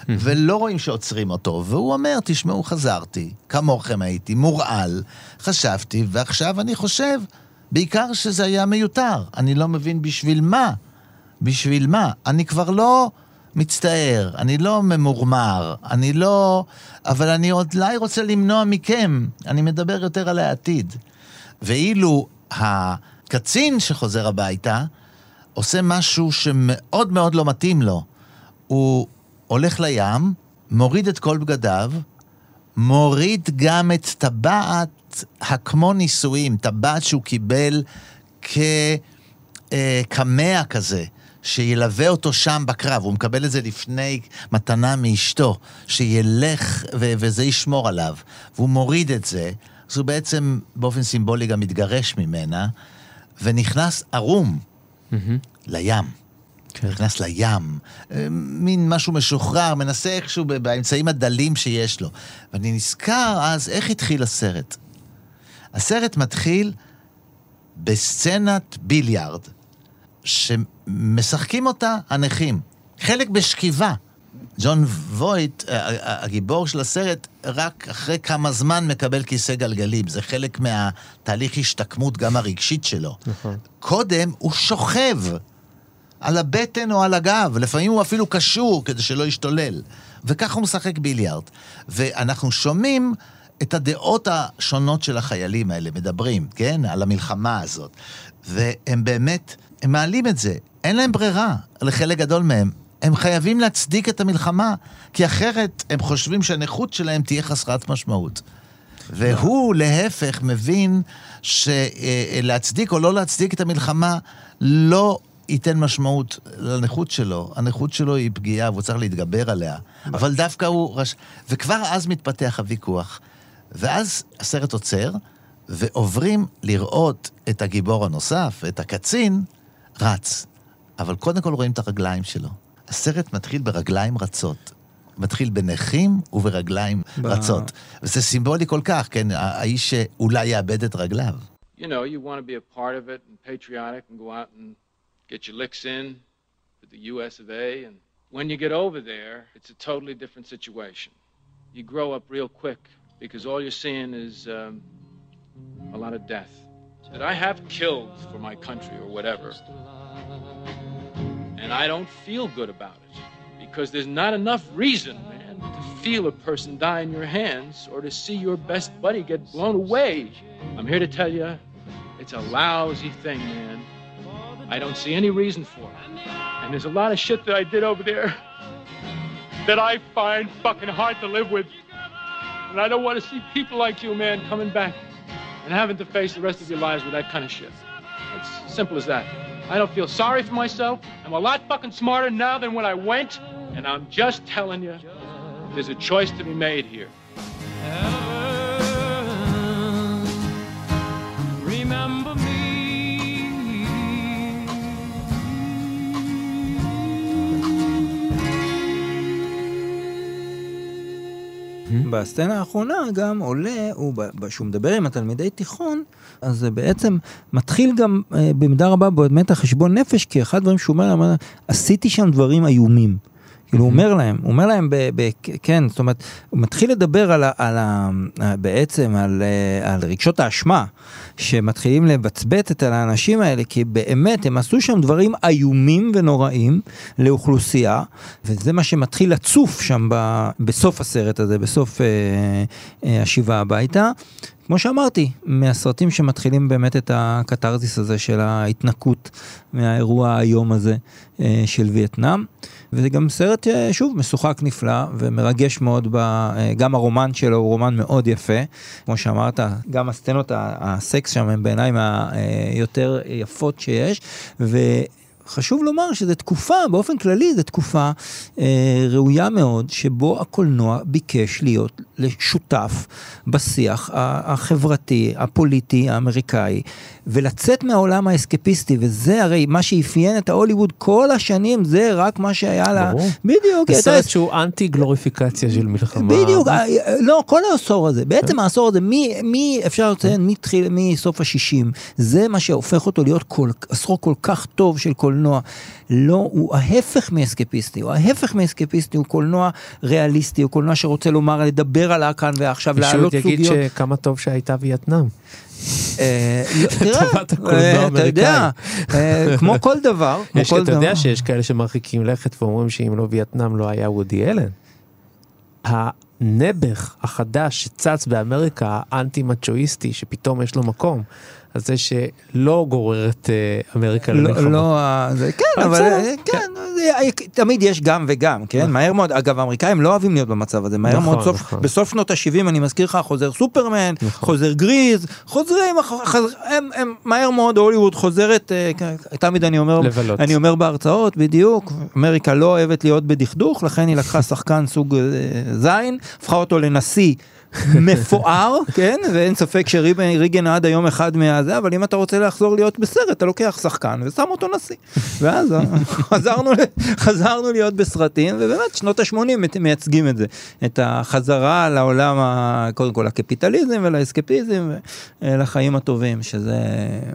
ולא רואים שעוצרים אותו, והוא אומר, תשמעו, חזרתי, כמוכם הייתי, מורעל, חשבתי, ועכשיו אני חושב, בעיקר שזה היה מיותר. אני לא מבין בשביל מה. בשביל מה? אני כבר לא מצטער, אני לא ממורמר, אני לא... אבל אני עוד אולי רוצה למנוע מכם, אני מדבר יותר על העתיד. ואילו הקצין שחוזר הביתה עושה משהו שמאוד מאוד לא מתאים לו. הוא הולך לים, מוריד את כל בגדיו, מוריד גם את טבעת הכמו נישואים, טבעת שהוא קיבל כקמע כזה. שילווה אותו שם בקרב, הוא מקבל את זה לפני מתנה מאשתו, שילך ו- וזה ישמור עליו. והוא מוריד את זה, אז הוא בעצם באופן סימבולי גם מתגרש ממנה, ונכנס ערום לים. כן. נכנס לים, אה, מין משהו משוחרר, מנסה איכשהו באמצעים הדלים שיש לו. ואני נזכר אז איך התחיל הסרט. הסרט מתחיל בסצנת ביליארד, שמשחקים אותה הנכים. חלק בשכיבה. ג'ון וויט, הגיבור של הסרט, רק אחרי כמה זמן מקבל כיסא גלגלים. זה חלק מהתהליך השתקמות גם הרגשית שלו. נכון. קודם הוא שוכב על הבטן או על הגב, לפעמים הוא אפילו קשור כדי שלא ישתולל. וככה הוא משחק ביליארד. ואנחנו שומעים את הדעות השונות של החיילים האלה, מדברים, כן? על המלחמה הזאת. והם באמת, הם מעלים את זה. אין להם ברירה, לחלק גדול מהם. הם חייבים להצדיק את המלחמה, כי אחרת הם חושבים שהנכות שלהם תהיה חסרת משמעות. והוא, להפך, מבין שלהצדיק או לא להצדיק את המלחמה לא ייתן משמעות לנכות שלו. הנכות שלו היא פגיעה והוא צריך להתגבר עליה. אבל דווקא הוא... רש... וכבר אז מתפתח הוויכוח. ואז הסרט עוצר, ועוברים לראות את הגיבור הנוסף, את הקצין, רץ. אבל קודם כל רואים את הרגליים שלו. הסרט מתחיל ברגליים רצות. מתחיל בנכים וברגליים ב- רצות. וזה סימבולי כל כך, כן? האיש שאולי יאבד את רגליו. You know, you want to be a part of it and patriotic and go out and get your licks in with the US of A. And when you get over there, it's a totally different situation. You grow up real quick because all you're seeing is um, a lot of death. That I have killed for my country or whatever. And I don't feel good about it because there's not enough reason, man, to feel a person die in your hands or to see your best buddy get blown away. I'm here to tell you, it's a lousy thing, man. I don't see any reason for it. And there's a lot of shit that I did over there that I find fucking hard to live with. And I don't want to see people like you, man, coming back and having to face the rest of your lives with that kind of shit. It's simple as that. I don't feel sorry for myself. I'm a lot fucking smarter now than when I went. And I'm just telling you, there's a choice to be made here. בסצנה האחרונה גם עולה, הוא, כשהוא מדבר עם התלמידי תיכון, אז זה בעצם מתחיל גם אה, במידה רבה באמת החשבון נפש, כי אחד הדברים שהוא אומר עשיתי שם דברים איומים. כאילו הוא אומר להם, הוא אומר להם, ב, ב, כן, זאת אומרת, הוא מתחיל לדבר על, על, בעצם על, אה, על רגשות האשמה, שמתחילים לבצבט את האנשים האלה, כי באמת הם עשו שם דברים איומים ונוראים לאוכלוסייה, וזה מה שמתחיל לצוף שם ב, בסוף הסרט הזה, בסוף אה, אה, השיבה הביתה. כמו שאמרתי, מהסרטים שמתחילים באמת את הקתרזיס הזה של ההתנקות מהאירוע האיום הזה אה, של וייטנאם. וזה גם סרט, אה, שוב, משוחק נפלא ומרגש מאוד, ב, אה, גם הרומן שלו הוא רומן מאוד יפה. כמו שאמרת, גם הסצנות, הסקס שם הם בעיניי מהיותר יפות שיש. ו... חשוב לומר שזו תקופה, באופן כללי זו תקופה אה, ראויה מאוד, שבו הקולנוע ביקש להיות שותף בשיח החברתי, הפוליטי, האמריקאי, ולצאת מהעולם האסקפיסטי, וזה הרי מה שאפיין את ההוליווד כל השנים, זה רק מה שהיה לה... ברור. בדיוק. זה סרט שהוא אנטי גלוריפיקציה של מלחמה. בדיוק, אה, לא, כל העשור הזה, בעצם. העשור הזה, מי, מי אפשר לציין, מסוף השישים, זה מה שהופך אותו להיות כל, עשור כל כך טוב של קולנוע. לא, הוא ההפך מאסקפיסטי, הוא ההפך מאסקפיסטי, הוא קולנוע ריאליסטי, הוא קולנוע שרוצה לומר, לדבר על הכאן ועכשיו, להעלות סוגיות. פשוט יגיד שכמה טוב שהייתה וייטנאם. אה, תראה, אה, אתה יודע, אה, כמו כל דבר, אתה יודע שיש כאלה שמרחיקים לכת ואומרים שאם לא וייטנאם לא היה וודי אלן. הנעבך החדש שצץ באמריקה, האנטי-מצ'ואיסטי, שפתאום יש לו מקום. על זה שלא גורר את אמריקה לא, למלחמות. לא, זה, כן, אבל אה, כן, כן. תמיד יש גם וגם, כן? נכון. מהר מאוד, אגב, האמריקאים לא אוהבים להיות במצב הזה, מהר מאוד, נכון, נכון. בסוף שנות ה-70, אני מזכיר לך, חוזר סופרמן, חוזר גריז, חוזרים, הם מהר מאוד, הוליווד חוזרת, אה, תמיד אני אומר, אני אומר בהרצאות, בדיוק, אמריקה לא אוהבת להיות בדכדוך, לכן היא לקחה שחקן סוג אה, זין, הפכה אותו לנשיא. מפואר, כן, ואין ספק שריגן עד היום אחד מהזה, אבל אם אתה רוצה לחזור להיות בסרט, אתה לוקח שחקן ושם אותו נשיא. ואז חזרנו, חזרנו להיות בסרטים, ובאמת שנות ה-80 מייצגים את זה. את החזרה לעולם, קודם כל לקפיטליזם ולאסקפיזם, לחיים הטובים, שזה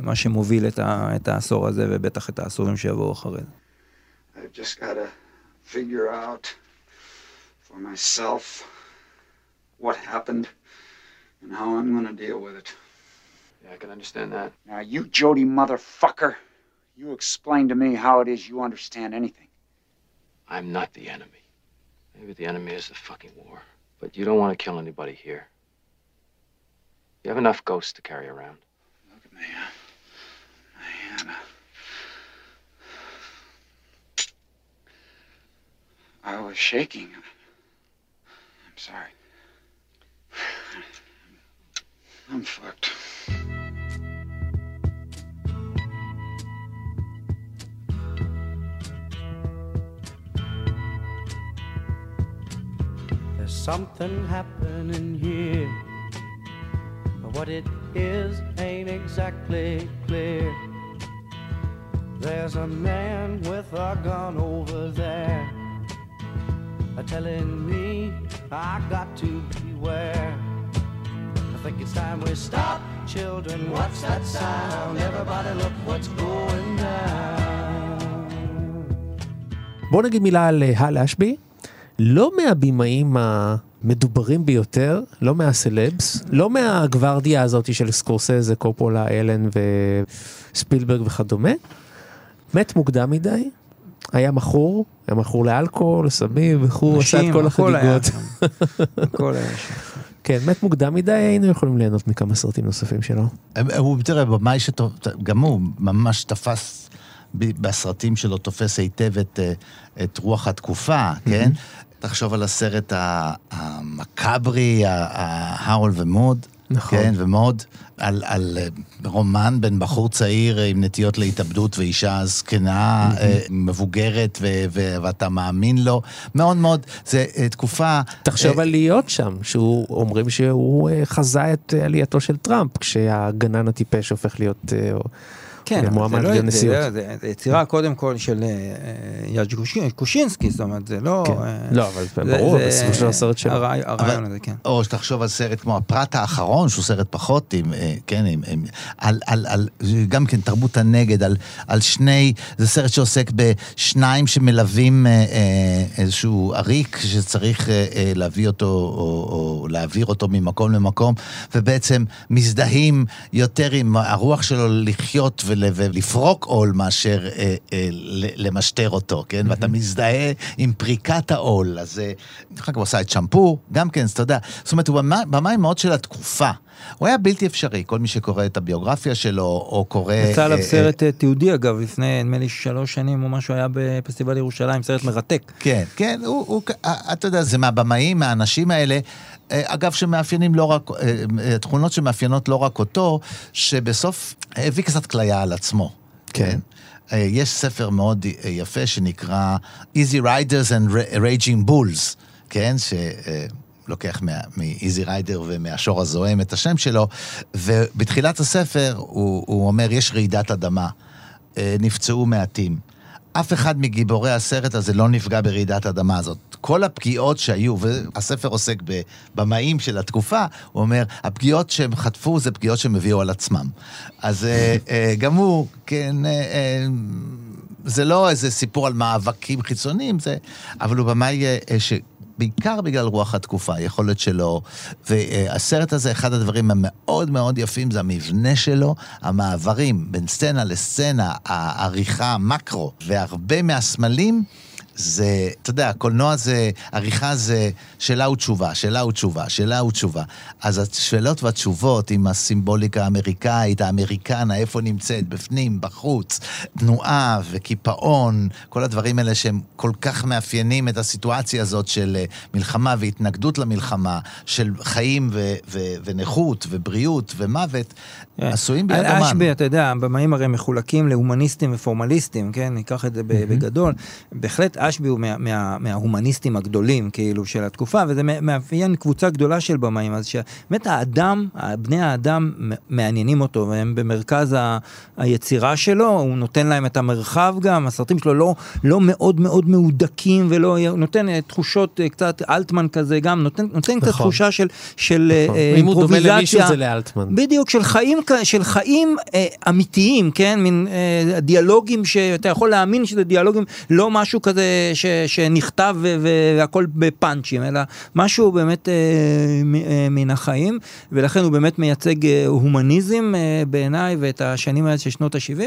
מה שמוביל את, ה, את העשור הזה, ובטח את העשורים שיבואו אחרי זה. I've just got to figure out for myself what happened and how I'm going to deal with it. Yeah, I can understand that. Now, you Jody motherfucker, you explain to me how it is you understand anything. I'm not the enemy. Maybe the enemy is the fucking war. But you don't want to kill anybody here. You have enough ghosts to carry around. Look at me. Man. I was shaking. I'm sorry. I'm fucked. There's something happening here. But what it is ain't exactly clear. There's a man with a gun over there. Telling me I got to beware. It's time we stop. Children, what's that sound? Everybody look what's going down. בוא נגיד מילה על אה, הל אשבי, לא מהבימאים המדוברים ביותר, לא מהסלבס, לא מהגוורדיה הזאת של סקורסזה, קופולה, אלן וספילברג וכדומה. מת מוקדם מדי, היה מכור, היה מכור לאלכוהול, לסמים, וכו', עשה את כל החגיגות. הכל היה שם. כן, מת מוקדם מדי, היינו יכולים ליהנות מכמה סרטים נוספים שלו. הוא, תראה, במאי שטוב, גם הוא ממש תפס, בסרטים שלו תופס היטב את, אה, את רוח התקופה, כן? תחשוב על הסרט המקאברי, הארול ומוד. נכון. כן, ומאוד על, על אה, רומן בין בחור צעיר עם נטיות להתאבדות ואישה זקנה, mm-hmm. מבוגרת, ו, ו, ואתה מאמין לו. מאוד מאוד, זה אה, תקופה... תחשוב על להיות שם, שהוא, אומרים שהוא חזה את עלייתו של טראמפ, כשהגנן הטיפש הופך להיות... כן, זה לא- לנשיאות. זה- זה זה יצירה קודם כל של אה, אה, יאג' קושינסקי, זאת אומרת, זה לא... כן. אה, לא, אבל זה- ברור, זה- בסופו של דבר סרט שלו. הרעי- הרעיון הזה, כן. או שתחשוב על סרט כמו הפרט האחרון, שהוא סרט פחות עם, כן, עם, עם, על, על, על, גם כן תרבות הנגד, על, על שני, זה סרט שעוסק בשניים שמלווים איזשהו עריק שצריך להביא אותו, או, או להעביר אותו ממקום למקום, ובעצם מזדהים יותר עם הרוח שלו לחיות ולפרוק עול מאשר אה, אה, למשטר אותו, כן? ואתה מזדהה עם פריקת העול, אז אחר כך הוא עשה את שמפו, גם כן, אז אתה יודע, זאת אומרת, הוא במאי מאוד של התקופה. הוא היה בלתי אפשרי, כל מי שקורא את הביוגרפיה שלו, או קורא... יצא עליו אה, סרט אה, תיעודי אגב, לפני נדמה לי שלוש שנים או משהו היה בפסטיבל ירושלים, סרט מרתק. כן, כן, הוא, אה, אתה יודע, זה מהבמאים, מהאנשים האלה, אה, אגב, שמאפיינים לא רק, אה, אה, תכונות שמאפיינות לא רק אותו, שבסוף הביא קצת כליה על עצמו. כן. אה, יש ספר מאוד אה, יפה שנקרא Easy Riders and Raging Bulls, כן? שלוקח מ-Easy Rider ומהשור הזוהם את השם שלו, ובתחילת הספר הוא, הוא אומר, יש רעידת אדמה, אה, נפצעו מעטים. אף אחד מגיבורי הסרט הזה לא נפגע ברעידת האדמה הזאת. כל הפגיעות שהיו, והספר עוסק בבמאים של התקופה, הוא אומר, הפגיעות שהם חטפו זה פגיעות שהם הביאו על עצמם. אז אה, אה, גם הוא, כן, זה לא איזה סיפור על מאבקים חיצוניים, זה, אבל הוא במאי אה, אה, ש... בעיקר בגלל רוח התקופה, היכולת שלו. והסרט הזה, אחד הדברים המאוד מאוד יפים זה המבנה שלו, המעברים בין סצנה לסצנה, העריכה, המקרו, והרבה מהסמלים. זה, אתה יודע, קולנוע זה, עריכה זה שאלה ותשובה, שאלה ותשובה, שאלה ותשובה. אז השאלות והתשובות עם הסימבוליקה האמריקאית, האמריקנה, איפה נמצאת, בפנים, בחוץ, תנועה וקיפאון, כל הדברים האלה שהם כל כך מאפיינים את הסיטואציה הזאת של אה, מלחמה והתנגדות למלחמה, של חיים ו- ו- ונכות ובריאות ומוות, עשויים ביד אומן. אשבי, אתה יודע, הבמאים הרי מחולקים להומניסטים ופורמליסטים, כן? ניקח את זה בגדול. בהחלט אשבי הוא מה, מה, מההומניסטים הגדולים, כאילו, של התקופה, וזה מאפיין קבוצה גדולה של במאים, אז שבאמת האדם, בני האדם מעניינים אותו, והם במרכז ה, היצירה שלו, הוא נותן להם את המרחב גם, הסרטים שלו לא, לא מאוד מאוד מהודקים, ולא, נותן תחושות קצת אלטמן כזה גם, נותן, נותן קצת נכון. תחושה של, של נכון. אה, אם הוא דומה אימפרוביזציה. למישהו זה לאלטמן. בדיוק, של חיים, של חיים אה, אמיתיים, כן? מין אה, דיאלוגים שאתה יכול להאמין שזה דיאלוגים, לא משהו כזה ש, שנכתב והכל בפאנצ'ים, אלא משהו באמת אה, מ- אה, מן החיים, ולכן הוא באמת מייצג אה, הומניזם אה, בעיניי ואת השנים האלה של שנות ה-70,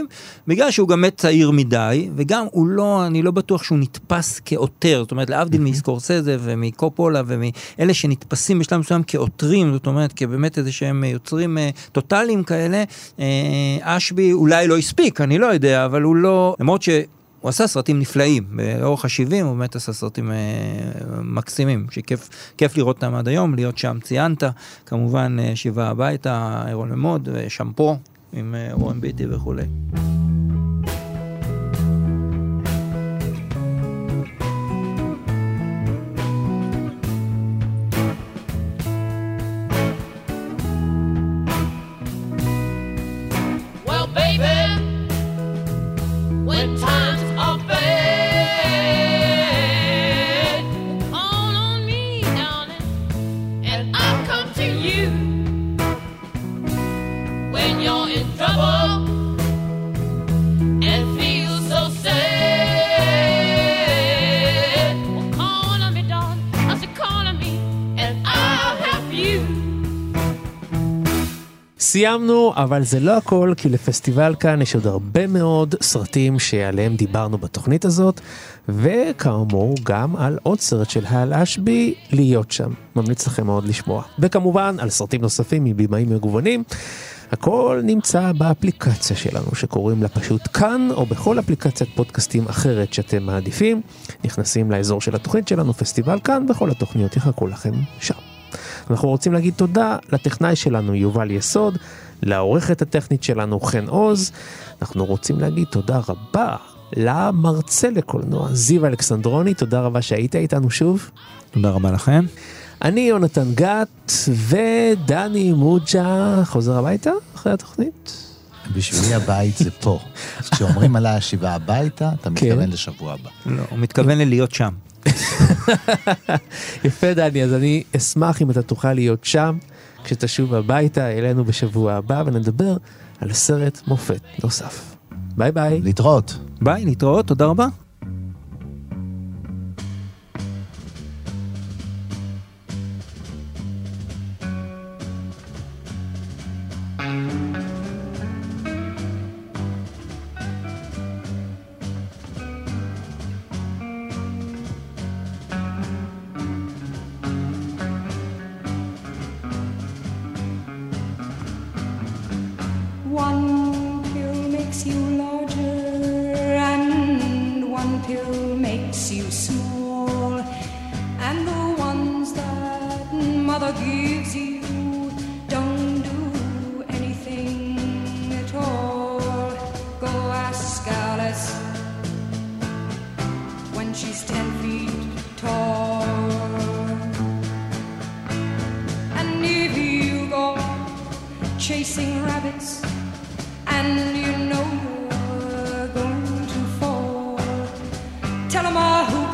בגלל שהוא גם מת צעיר מדי, וגם הוא לא, אני לא בטוח שהוא נתפס כעותר, זאת אומרת, להבדיל מסקורסזה ומקופולה ומאלה שנתפסים בשלב מסוים כעותרים, זאת אומרת, כבאמת איזה שהם יוצרים אה, טוטאליים כאלה, אה, אשבי אולי לא הספיק, אני לא יודע, אבל הוא לא, למרות ש... הוא עשה סרטים נפלאים, באורך ה-70 הוא באמת עשה סרטים אה, מקסימים, שכיף לראות אותם עד היום, להיות שם ציינת, כמובן אה, שיבה הביתה, אירון למוד, ושמפו עם אה, רון ביטי וכולי. אבל זה לא הכל, כי לפסטיבל כאן יש עוד הרבה מאוד סרטים שעליהם דיברנו בתוכנית הזאת, וכאמור גם על עוד סרט של האל אשבי, להיות שם. ממליץ לכם מאוד לשמוע. וכמובן על סרטים נוספים מבימאים מגוונים. הכל נמצא באפליקציה שלנו שקוראים לה פשוט כאן, או בכל אפליקציית פודקאסטים אחרת שאתם מעדיפים. נכנסים לאזור של התוכנית שלנו, פסטיבל כאן, וכל התוכניות יחכו לכם שם. אנחנו רוצים להגיד תודה לטכנאי שלנו יובל יסוד, לעורכת הטכנית שלנו חן עוז. אנחנו רוצים להגיד תודה רבה למרצה לקולנוע זיו אלכסנדרוני, תודה רבה שהיית איתנו שוב. תודה רבה לכם. אני יונתן גת ודני מוג'ה חוזר הביתה אחרי התוכנית. בשבילי הבית זה פה. כשאומרים על השיבה הביתה, אתה כן. מתכוון לשבוע הבא. לא, הוא מתכוון להיות שם. יפה דני, אז אני אשמח אם אתה תוכל להיות שם. כשתשוב הביתה אלינו בשבוע הבא ונדבר על סרט מופת נוסף. ביי ביי. להתראות. ביי, להתראות, תודה רבה. Tell them all who